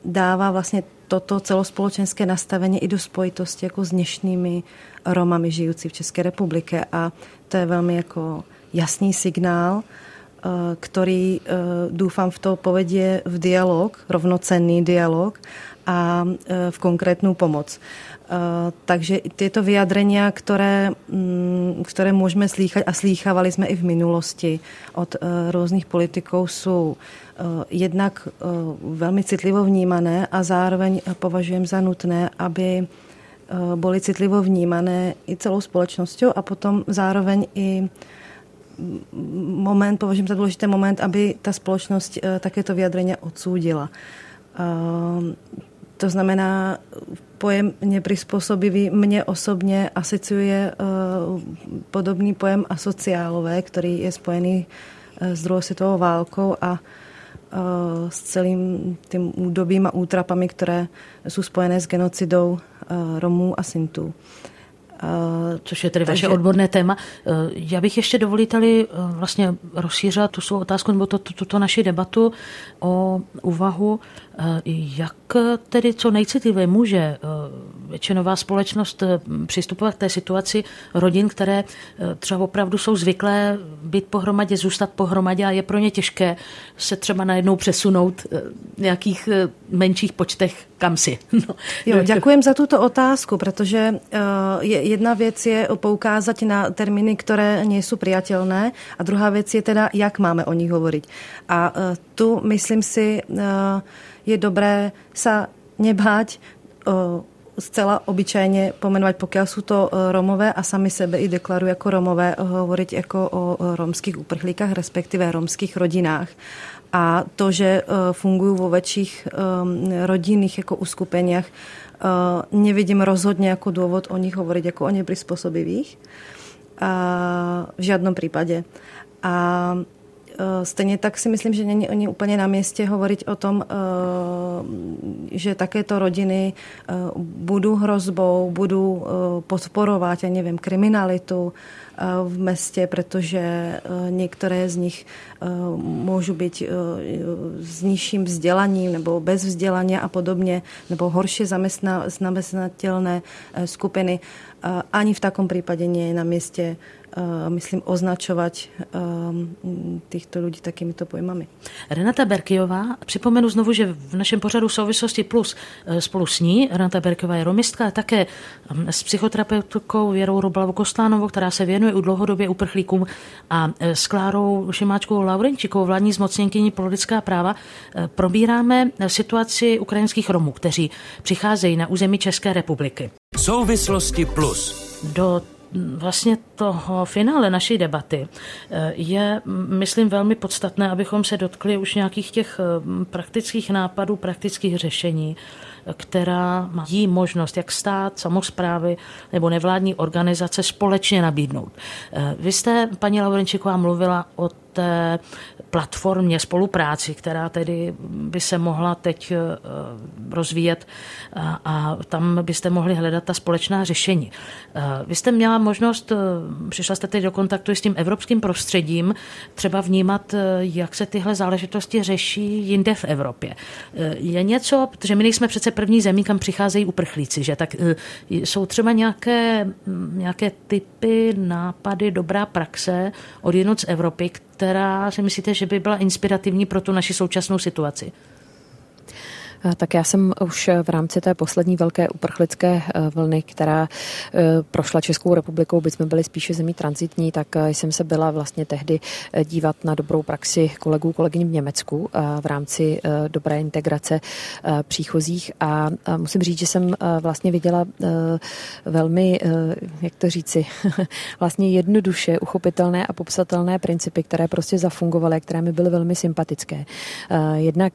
dává vlastně toto celospoločenské nastavení i do spojitosti jako s dnešními Romami žijící v České republike a to je velmi jako jasný signál, eh, který eh, doufám v to povedie v dialog, rovnocenný dialog a eh, v konkrétnu pomoc. Takže tyto vyjadrenia, které, mm, které můžeme slýchat a slýchávali jsme i v minulosti od různých politiků, jsou jednak velmi citlivo vnímané a zároveň považujem za nutné, aby Eh, boli citlivo vnímané i celou společností a potom zároveň i moment, považuji za důležitý moment, aby ta společnost eh, takéto vyjadrenia odsúdila. Eh, to znamená, pojem nepřizpůsobivý mě osobně asociuje podobný pojem asociálové, který je spojený s druhou světovou válkou a s celým tím údobím a útrapami, které jsou spojené s genocidou Eh, Romů a Sintů. Eh, Což je tedy Takže... vaše odborné téma. Eh, já bych ještě dovoliteli vlastně rozšířila tu svou otázku nebo tuto to, to, to naši debatu o úvahu, jak tedy co nejcitlivé může většinová společnost přistupovat k té situaci rodin, které třeba opravdu jsou zvyklé být pohromadě, zůstat pohromadě a je pro ně těžké se třeba najednou přesunout v nějakých menších počtech kam si. *laughs* No. Jo, *laughs* děkujem za tuto otázku, protože jedna věc je poukázat na termíny, které nejsou přijatelné a druhá věc je teda, jak máme o nich hovoriť. A tu, myslím si, uh, je dobré sa nebáť uh, zcela obyčajně pomenovat, pokud jsou to Romové a sami sebe i deklarují jako Romové, hovoriť jako o romských uprchlíkách, respektive romských rodinách. A to, že eh, fungují vo väčších eh, rodinných jako uskupeniach, eh, nevidím rozhodně jako důvod o nich hovoriť jako o nepřizpůsobivých. V žádném případě. A Stejně tak si myslím, že není oni úplně na městě hovorit o tom, že takéto rodiny budou hrozbou, budou podporovat, já nevím, kriminalitu, v městě, protože některé z nich můžu být s nižším vzdělaním nebo bez vzdělání a podobně, nebo horší zaměstnatelné skupiny. Ani v takom případě je na městě myslím, označovat těchto lidí takýmito pojmami. Renata Berkiová, připomenu znovu, že v našem pořadu Souvislosti Plus spolu s ní, Renata Berkiová je romistka, také s psychoterapeutkou Věrou Roblavou Kostlánovou, která se věnuje u dlouhodobě uprchlíkům a s Klárou Šimáčkovou Laurenčikovou, vládní zmocněnkyní pro lidská práva, probíráme situaci ukrajinských Romů, kteří přicházejí na území České republiky. Souvislosti plus. Do vlastně toho finále naší debaty eh, je, myslím, velmi podstatné, abychom se dotkli už nějakých těch eh, praktických nápadů, praktických řešení, která mají možnost, jak stát, samozprávy nebo nevládní organizace společně nabídnout. Eh, vy jste, paní Laurenčíková, mluvila o té platformě spolupráci, která tedy by se mohla teď eh, rozvíjet a tam byste mohli hledat ta společná řešení. Eh, vy jste měla možnost, přišla jste teď do kontaktu s tím evropským prostředím, třeba vnímat, jak se tyhle záležitosti řeší jinde v Evropě. Je něco, protože my nejsme přece první zemí, kam přicházejí uprchlíci, že tak jsou třeba nějaké, nějaké typy, nápady, dobrá praxe od z Evropy, která si myslíte, že by byla inspirativní pro tu naši současnou situaci? Tak já jsem už v rámci té poslední velké uprchlické eh, vlny, která eh, prošla Českou republikou, byť jsme byli spíše zemí transitní, tak eh, jsem se byla vlastně tehdy dívat na dobrou praxi kolegů, kolegyň v Německu v rámci dobré integrace příchozích a musím říct, že jsem vlastně viděla velmi, jak to říci, *laughs* vlastně jednoduše uchopitelné a popsatelné principy, které prostě zafungovaly, které mi byly velmi sympatické. Jednak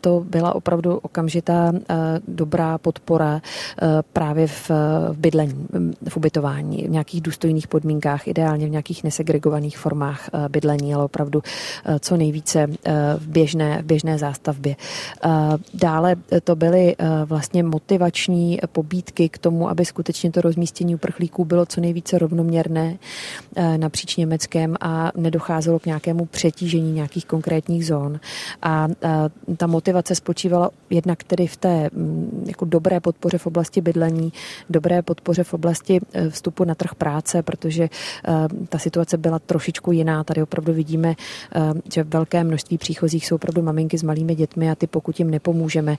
to byla opravdu okamžitá eh, dobrá podpora eh, právě v, v bydlení, v ubytování, v nějakých důstojných podmínkách, ideálně v nějakých nesegregovaných formách eh, bydlení, ale opravdu co nejvíce v běžné, v běžné zástavbě. Dále to byly vlastně motivační pobídky k tomu, aby skutečně to rozmístění uprchlíků bylo co nejvíce rovnoměrné napříč Německem a nedocházelo k nějakému přetížení nějakých konkrétních zón. A ta motivace spočívala jednak tedy v té mm, jako dobré podpoře v oblasti bydlení, dobré podpoře v oblasti e, vstupu na trh práce, protože e, ta situace byla trošičku jiná. Tady opravdu vidíme, e, že velké množství příchozích jsou opravdu maminky s malými dětmi a ty pokud jim nepomůžeme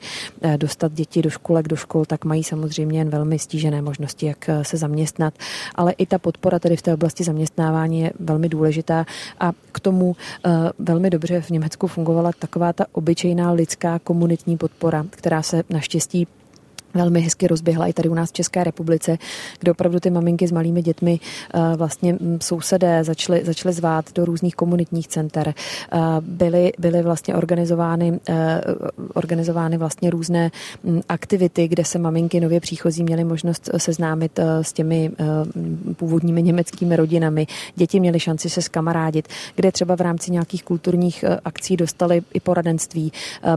dostat děti do školek, do škol, tak mají samozřejmě jen velmi stížené možnosti, jak se zaměstnat. Ale i ta podpora tedy v té oblasti zaměstnávání je velmi důležitá a k tomu velmi dobře v Německu fungovala taková ta obyčejná lidská komunitní podpora podpora, která se naštěstí velmi hezky rozběhla i tady u nás v České republice, kde opravdu ty maminky s malými dětmi eh, vlastně mm, sousedé začaly, začaly zvát do různých komunitních center. Eh, byly, byly vlastně organizovány, eh, organizovány vlastně různé mm, aktivity, kde se maminky nově příchozí měly možnost seznámit s těmi původními německými rodinami. Děti měly šanci se skamarádit, kde třeba v rámci nějakých kulturních akcí dostali i poradenství,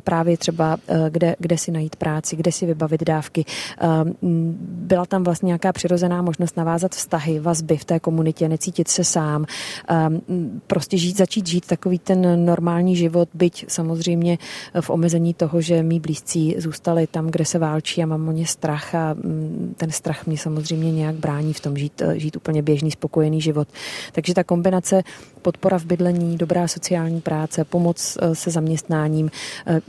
právě třeba kde, kde si najít práci, kde si vybavit dávky dávky. Ehm, byla tam vlastně nějaká přirozená možnost navázat vztahy, vazby v té komunitě, necítit se sám, ehm, prostě žít, začít žít takový ten normální život, byť samozřejmě v omezení toho, že mý blízcí zůstali tam, kde se válčí a mám o ně strach a mm, ten strach mě samozřejmě nějak brání v tom žít, žít úplně běžný, spokojený život. Takže ta kombinace podpora v bydlení, dobrá sociální práce, pomoc eh, se zaměstnáním, eh,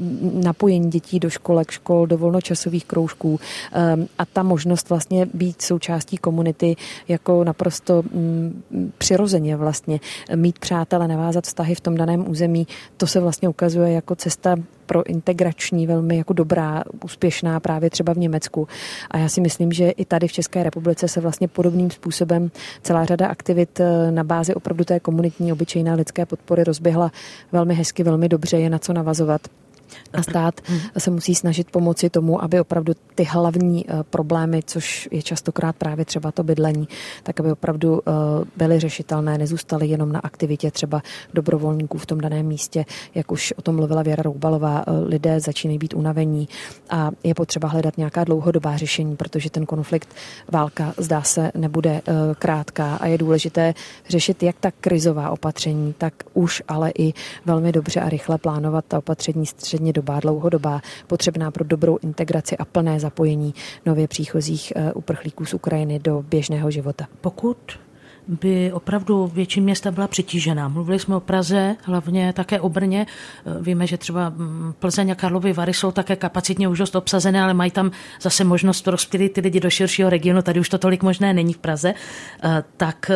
napojení dětí do školek, škol, do volnočasových kroužků eh, a ta možnost vlastně být součástí komunity jako naprosto mm, přirozeně vlastně mít přátele, navázat vztahy v tom daném území, to se vlastně ukazuje jako cesta pro integrační velmi jako dobrá, úspěšná právě třeba v Německu. A já si myslím, že i tady v České republice se vlastně podobným způsobem celá řada aktivit eh, na bázi opravdu té komunitní obyčejné lidské podpory rozběhla velmi hezky, velmi dobře, je na co navazovat. A stát se musí snažit pomoci tomu, aby opravdu ty hlavní eh, problémy, což je častokrát právě třeba to bydlení, tak aby opravdu eh, byly řešitelné, nezůstaly jenom na aktivitě třeba dobrovolníků v tom daném místě, jak už o tom mluvila Věra Roubalová, eh, lidé začínají být unavení a je potřeba hledat nějaká dlouhodobá řešení, protože ten konflikt, válka zdá se nebude krátká. A je důležité řešit jak ta krizová opatření, tak už ale i velmi dobře a rychle plánovat ta opatření střední střednědobá, dlouhodobá, potřebná pro dobrou integraci a plné zapojení nově příchozích eh, uprchlíků z Ukrajiny do běžného života. Pokud by opravdu větší města byla přitížená. Mluvili jsme o Praze, hlavně také o Brně. Víme, že třeba mm, Plzeň a Karlovy Vary jsou také kapacitně už dost obsazené, ale mají tam zase možnost rozptýlit ty lidi do širšího regionu. Tady už to tolik možné není v Praze. Tak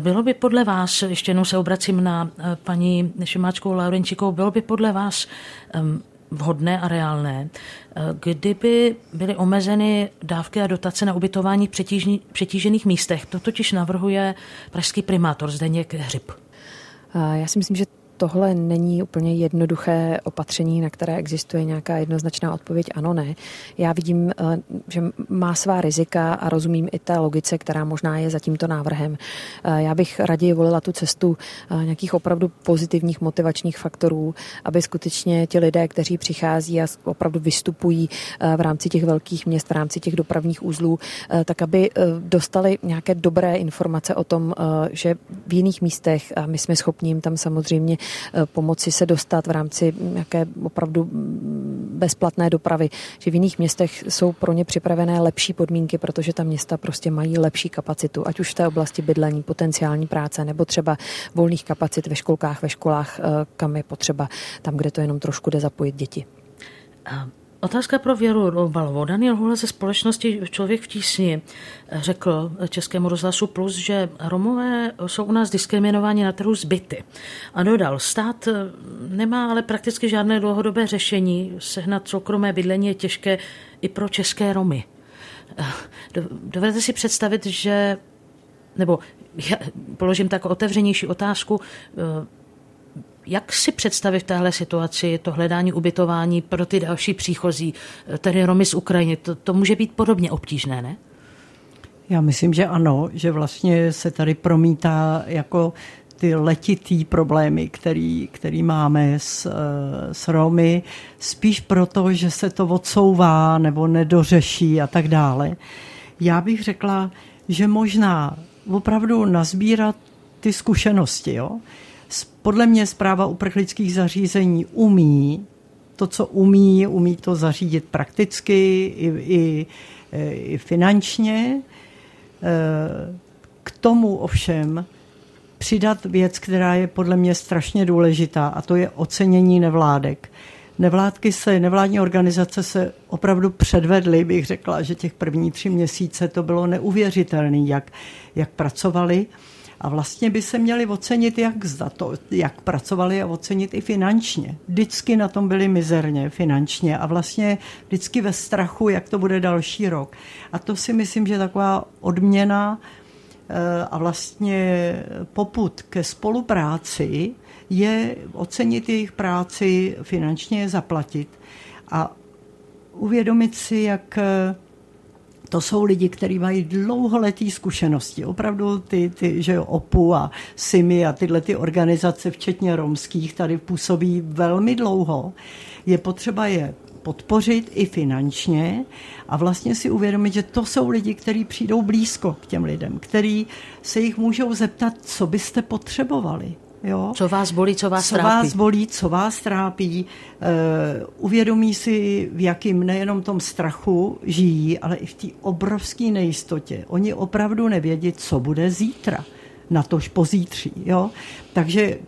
bylo by podle vás, ještě jednou se obracím na paní Šimáčkou Laurenčikou, bylo by podle vás vhodné a reálné, eh, kdyby byly omezeny dávky a dotace na ubytování v přetížených místech. To totiž navrhuje pražský primátor Zdeněk Hřib. Já si myslím, že tohle není úplně jednoduché opatření, na které existuje nějaká jednoznačná odpověď ano, ne. Já vidím, eh, že má svá rizika a rozumím i té logice, která možná je za tímto návrhem. Eh, já bych raději volila tu cestu eh, nějakých opravdu pozitivních motivačních faktorů, aby skutečně ti lidé, kteří přichází a opravdu vystupují v rámci těch velkých měst, v rámci těch dopravních uzlů, tak aby dostali nějaké dobré informace o tom, že v jiných místech, a my jsme schopni jim tam samozřejmě pomoci se dostat v rámci nějaké opravdu bezplatné dopravy, že v jiných městech jsou pro ně připravené lepší podmínky, protože ta města prostě mají lepší kapacitu, ať už v té oblasti bydlení, potenciální práce, nebo třeba volných kapacit ve školkách, ve školách, eh, kam je potřeba, tam, kde to jenom trošku jde zapojit děti. Otázka pro Věru Robalovou. Daniel Hule ze společnosti Člověk v tísni řekl Českému rozhlasu Plus, že Romové jsou u nás diskriminováni na trhu zbyty. A dodal, stát nemá ale prakticky žádné dlouhodobé řešení. Sehnat soukromé bydlení je těžké i pro české Romy. Dovedete si představit, že nebo já položím tak otevřenější otázku, jak si představit v téhle situaci to hledání ubytování pro ty další příchozí, tedy Romy z Ukrajiny? To, to může být podobně obtížné, ne? Já myslím, že ano, že vlastně se tady promítá jako ty letitý problémy, který, který máme s, eh, s Romy, spíš proto, že se to odsouvá nebo nedořeší a tak dále. Já bych řekla, že možná opravdu nazbírat ty zkušenosti, jo? Podle mě zpráva uprchlických zařízení umí to, co umí, umí to zařídit prakticky i, i, i finančně. Eh, k tomu ovšem přidat věc, která je podle mě strašně důležitá, a to je ocenění nevládek. Nevládky se, nevládní organizace se opravdu předvedly, bych řekla, že těch první tři měsíce to bylo neuvěřitelné, jak, jak pracovali. A vlastně by se měli ocenit jak za to, jak pracovali a ocenit i finančně. Vždycky na tom byli mizerně finančně a vlastně vždycky ve strachu, jak to bude další rok. A to si myslím, že taková odměna eh, a vlastně poput ke spolupráci je ocenit jejich práci, finančně je zaplatit a uvědomit si, jak to jsou lidi, kteří mají dlouholetý zkušenosti. Opravdu ty, ty že jo, OPU a SIMI a tyhle ty organizace, včetně romských, tady působí velmi dlouho. Je potřeba je podpořit i finančně a vlastně si uvědomit, že to jsou lidi, kteří přijdou blízko k těm lidem, který se jich můžou zeptat, co byste potřebovali. Jo? Co vás bolí, co vás co trápí. vás bolí, co vás trápí. Uh, uvědomí si, v jakým nejenom tom strachu žijí, ale i v té obrovské nejistotě. Oni opravdu nevědí, co bude zítra, na tož pozítří. Jo? Takže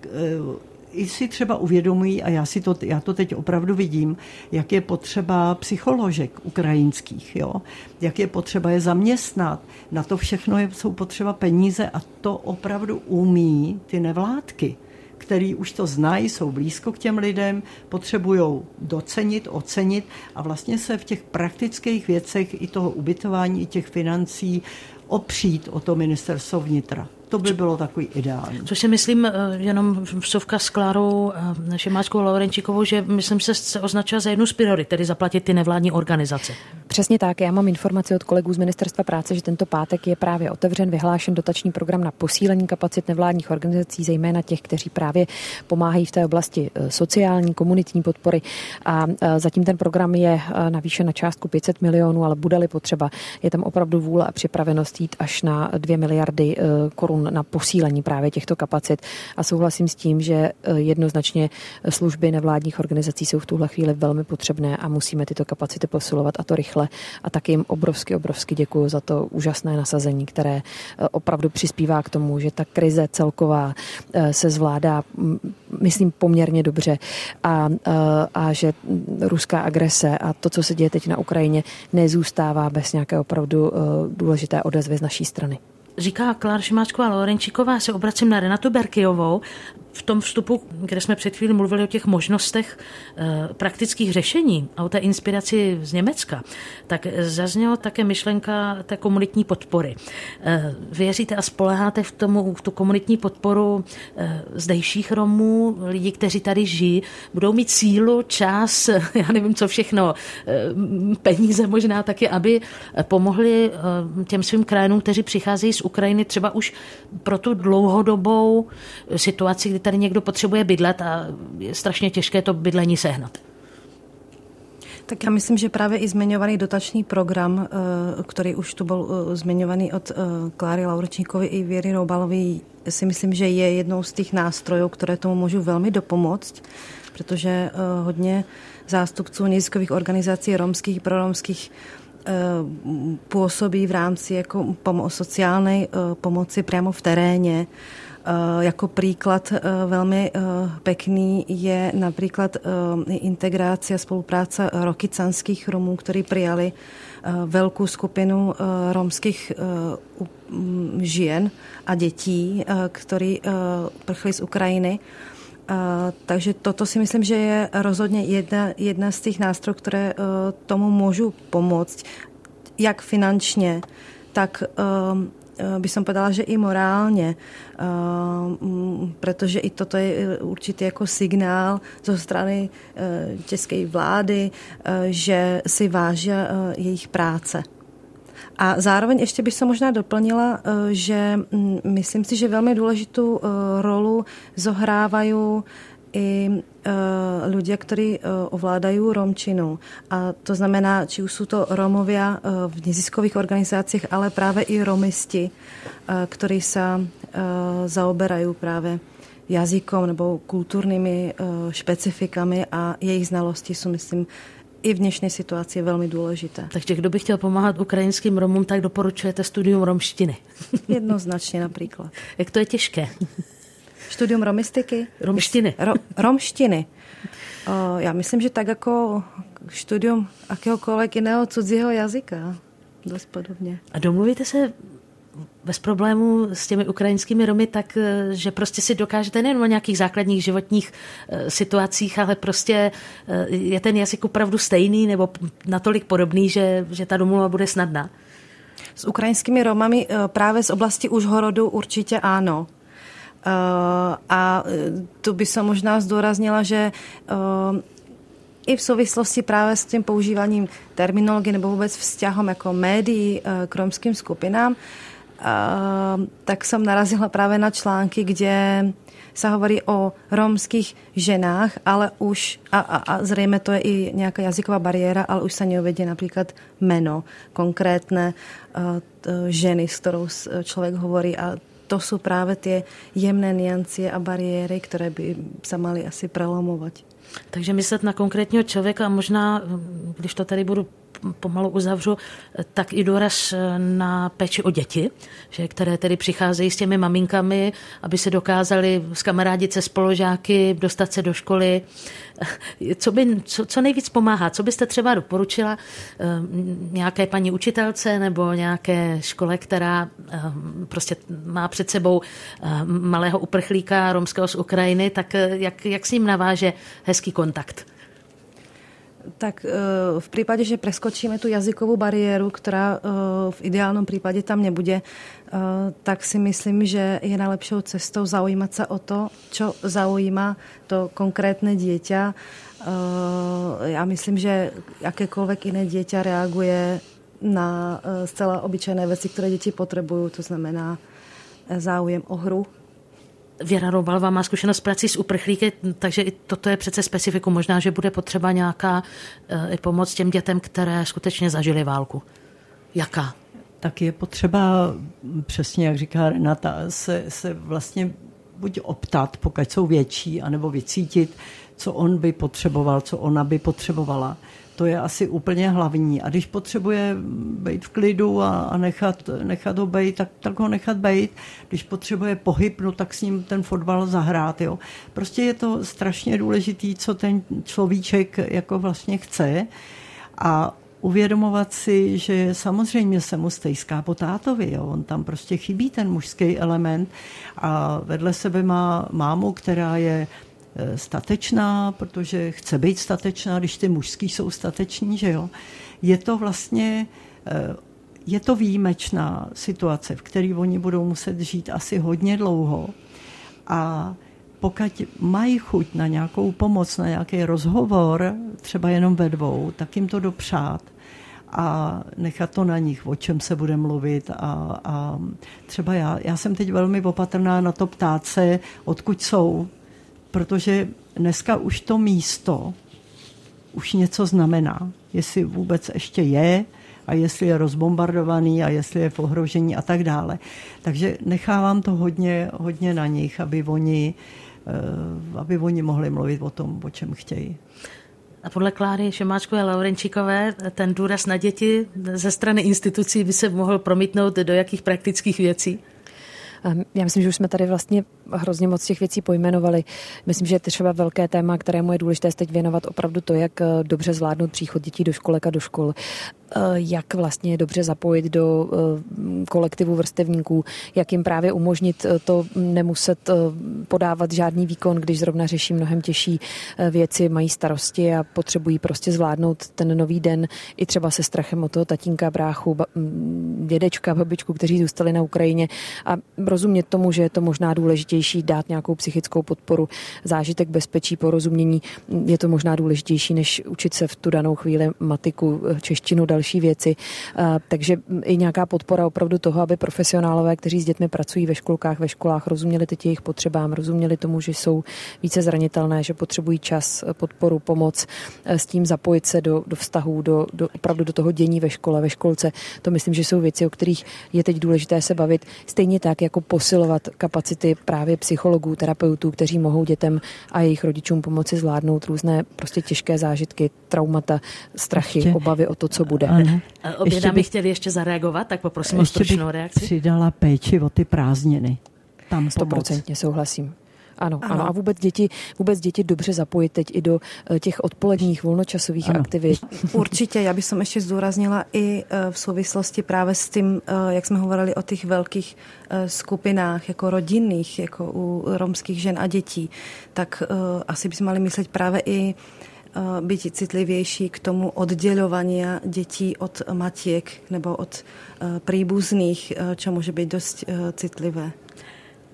uh, i si třeba uvědomují, a já, si to, já to teď opravdu vidím, jak je potřeba psycholožek ukrajinských, jo? jak je potřeba je zaměstnat. Na to všechno je, jsou potřeba peníze a to opravdu umí ty nevládky který už to znají, jsou blízko k těm lidem, potřebují docenit, ocenit a vlastně se v těch praktických věcech i toho ubytování, i těch financí opřít o to ministerstvo vnitra. To by bylo takový ideální. Což si myslím, eh, jenom vsuvka s Klárou eh, Šimáčkou Laurenčíkovou, že myslím se, se označila za jednu z priorit, tedy zaplatit ty nevládní organizace. Přesně tak. Já mám informaci od kolegů z Ministerstva práce, že tento pátek je právě otevřen, vyhlášen dotační program na posílení kapacit nevládních organizací, zejména těch, kteří právě pomáhají v té oblasti eh, sociální, komunitní podpory. A zatím ten program je navýšen na částku 500 milionů, ale bude-li potřeba, je tam opravdu vůle a připravenost jít až na 2 miliardy korun na posílení právě těchto kapacit. A souhlasím s tím, že eh, jednoznačně služby nevládních organizací jsou v tuhle chvíli velmi potřebné a musíme tyto kapacity posilovat a to rychle. A taky jim obrovsky, obrovsky děkuji za to úžasné nasazení, které eh, opravdu přispívá k tomu, že ta krize celková se zvládá, myslím, poměrně dobře. A, a že ruská agrese a to, co se děje teď na Ukrajině, nezůstává bez nějaké opravdu důležité odezvy z naší strany říká Klár Šimáčková Lorenčíková, se obracím na Renatu Berkyovou. V tom vstupu, kde jsme před chvíli mluvili o těch možnostech eh, praktických řešení a o té inspiraci z Německa, tak zazněla také myšlenka té komunitní podpory. Eh, věříte a spoleháte v, tomu, v tu komunitní podporu eh, zdejších Romů, lidí, kteří tady žijí, budou mít sílu, čas, *laughs* já nevím, co všechno, peníze možná taky, aby pomohli těm svým krajinům, kteří přicházejí z Ukrajiny třeba už pro tu dlouhodobou situaci, kdy tady někdo potřebuje bydlet a je strašně těžké to bydlení sehnat. Tak já myslím, že právě i zmiňovaný dotační program, eh, který už tu byl eh, zmiňovaný od eh, Kláry Laurčníkovi i Věry Roubalový, si myslím, že je jednou z těch nástrojů, které tomu můžu velmi dopomoct, protože hodně zástupců neziskových organizací romských, proromských působí v rámci jako sociální pomoci přímo v teréně jako príklad eh, velmi eh, pekný je například integrace a spolupráce rokycanských Romů, kteří přijali velkou skupinu romských mm, žen a dětí, kteří prchli z Ukrajiny. takže toto si myslím, že je rozhodně jedna, jedna z těch nástrojů, které tomu můžu pomoct, jak finančně, tak Eh, by som povedala, že i morálně, eh, protože i toto je určitý jako signál zo strany eh, české vlády, že si váží jejich práce. A zároveň ještě bych se možná doplnila, že mm, myslím si, že velmi důležitou rolu zohrávají i uh, ľudia, ktorí uh, ovládajú romčinu. A to znamená, či už sú to Romovia uh, v neziskových organizáciách, ale práve i romisti, uh, ktorí sa uh, zaoberajú práve jazykom nebo kultúrnymi uh, špecifikami a jejich znalosti sú, myslím, i v dnešní situaci je velmi důležité. Takže kdo by chtěl pomáhat ukrajinským Romům, tak doporučujete studium romštiny. Jednoznačně například. *laughs* Jak to je těžké? Studium romistiky? Romštiny. Ro, romštiny. O, já myslím, že tak jako studium akéhokoliv jiného cudzího jazyka. Dost podobně. A domluvíte se bez problémů s těmi ukrajinskými Romy, tak eh, že prostě si dokážete nejen o nějakých základních životních eh, situacích, ale prostě eh, je ten jazyk opravdu stejný nebo natolik podobný, že, že ta domluva bude snadná? S ukrajinskými Romami právě z oblasti Užhorodu určitě ano. Eh, a eh, tu by som možná zdůraznila, že eh, i v souvislosti právě s tím používáním terminologie nebo vůbec vzťahom jako médií k romským skupinám, tak jsem narazila právě na články, kde se hovorí o romských ženách, ale už, a, a, a zřejmě to je i nějaká jazyková bariéra, ale už se neuvedí například jméno konkrétné ženy, s kterou člověk hovorí a to jsou právě ty jemné niancie a bariéry, které by se mali asi prelomovat. Takže myslet na konkrétního člověka a možná, když to tady budu pomalu uzavřu, tak i důraz na péči o děti, že, které tedy přicházejí s těmi maminkami, aby se dokázali skamarádit se spoložáky, dostat se do školy. Co, by, co, co nejvíc pomáhá? Co byste třeba doporučila eh, nějaké paní učitelce nebo nějaké škole, která eh, prostě má před sebou eh, malého uprchlíka romského z Ukrajiny, tak jak, jak s ním naváže hezký kontakt? Tak eh, v případě, že preskočíme tu jazykovou bariéru, která eh, v ideálnom případě tam nebude, eh, tak si myslím, že je najlepšou cestou zaujímat se o to, čo zaujíma to konkrétne dieťa. Já myslím, že jakékoliv jiné dieťa reaguje na zcela obyčejné věci, které děti potřebují, to znamená záujem o hru, Věra Robalová má zkušenost prací s uprchlíky, takže i toto je přece specifikum. Možná, že bude potřeba nějaká uh, pomoc těm dětem, které skutečně zažily válku. Jaká? tak je potřeba, přesně jak říká Renata, se, se vlastně buď optat, pokud jsou větší, anebo vycítit, co on by potřeboval, co ona by potřebovala. To je asi úplně hlavní. A když potřebuje být v klidu a, a nechat, nechat ho být, tak, tak ho nechat být. Když potřebuje pohyb, no tak s ním ten fotbal zahrát. Jo. Prostě je to strašně důležitý, co ten človíček jako vlastně chce. A uvědomovat si, že samozřejmě se mu stejská po tátovi, jo. on tam prostě chybí ten mužský element a vedle sebe má mámu, která je statečná, protože chce být statečná, když ty mužský jsou stateční, že jo. Je to vlastně, e, je to výjimečná situace, v které oni budou muset žít asi hodně dlouho a pokud mají chuť na nějakou pomoc, na nějaký rozhovor, třeba jenom ve dvou, tak jim to dopřát a nechat to na nich, o čem se bude mluvit. A, a třeba já, já jsem teď velmi opatrná na to ptát se, odkud jsou, protože dneska už to místo už něco znamená. Jestli vůbec ještě je, a jestli je rozbombardovaný a jestli je v ohrožení a tak dále. Takže nechávám to hodně, hodně na nich, aby oni, eh, aby oni mohli mluvit o tom, o čem chtějí. A podle Kláry Šemáčkové Laurenčíkové ten důraz na děti ze strany institucí by se mohl promítnout do jakých praktických věcí? Já myslím, že už jsme tady vlastně hrozně moc těch věcí pojmenovali. Myslím, že je třeba velké téma, kterému je důležité teď věnovat opravdu to, jak eh, dobře zvládnout příchod dětí do školek a do škol. Eh, jak vlastně dobře zapojit do eh, kolektivu vrstevníků, jak jim právě umožnit to nemuset podávat žádný výkon, když zrovna řeší mnohem těžší věci, mají starosti a potřebují prostě zvládnout ten nový den i třeba se strachem o toho tatínka, bráchu, dědečka, babičku, kteří zůstali na Ukrajině a rozumět tomu, že je to možná důležitější dát nějakou psychickou podporu, zážitek bezpečí, porozumění. Je to možná důležitější, než učit se v tu danou chvíli matiku, češtinu, další věci. Takže i nějaká podpora opravdu toho, aby profesionálové, kteří s dětmi pracují ve školkách, ve školách, rozuměli teď jejich potřebám, rozuměli tomu, že jsou více zranitelné, že potřebují čas, podporu, pomoc, s tím zapojit se do, do vztahů, do, do, opravdu do toho dění ve škole, ve školce. To myslím, že jsou věci, o kterých je teď důležité se bavit. Stejně tak, jako posilovat kapacity právě psychologů, terapeutů, kteří mohou dětem a jejich rodičům pomoci zvládnout různé prostě těžké zážitky, traumata, strachy, ještě, obavy o to, co bude. Ano. Obě dámy by, chtěli ještě zareagovat, tak poprosím o stručnou reakci. přidala péči o ty prázdniny. Tam Stoprocentně souhlasím. Ano, ano, ano. A vůbec děti, vůbec děti dobře zapojit teď i do eh, těch odpoledních volnočasových ano. aktivit. Určitě, já bych ještě zdůraznila i eh, v souvislosti právě s tím, eh, jak jsme hovorili o těch velkých skupinách, jako rodinných, jako u romských žen a dětí, tak asi bychom mali myslet právě i být citlivější k tomu oddělování dětí od matiek nebo od príbuzných, čo může být dost citlivé.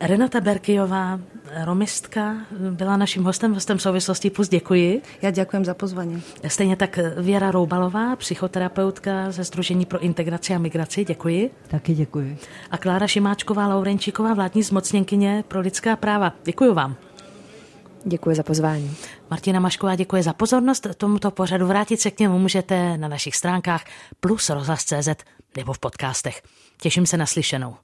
Renata Berkijová, romistka, byla naším hostem, hostem souvislosti Plus. Děkuji. Já děkuji za pozvání. Stejně tak Věra Roubalová, psychoterapeutka ze Združení pro integraci a migraci. Děkuji. Taky děkuji. A Klára Šimáčková, Laurenčíková, vládní zmocněnkyně pro lidská práva. Děkuji vám. Děkuji za pozvání. Martina Mašková děkuje za pozornost. Tomuto pořadu vrátit se k němu můžete na našich stránkách plus rozhlas.cz nebo v podcastech. Těším se na slyšenou.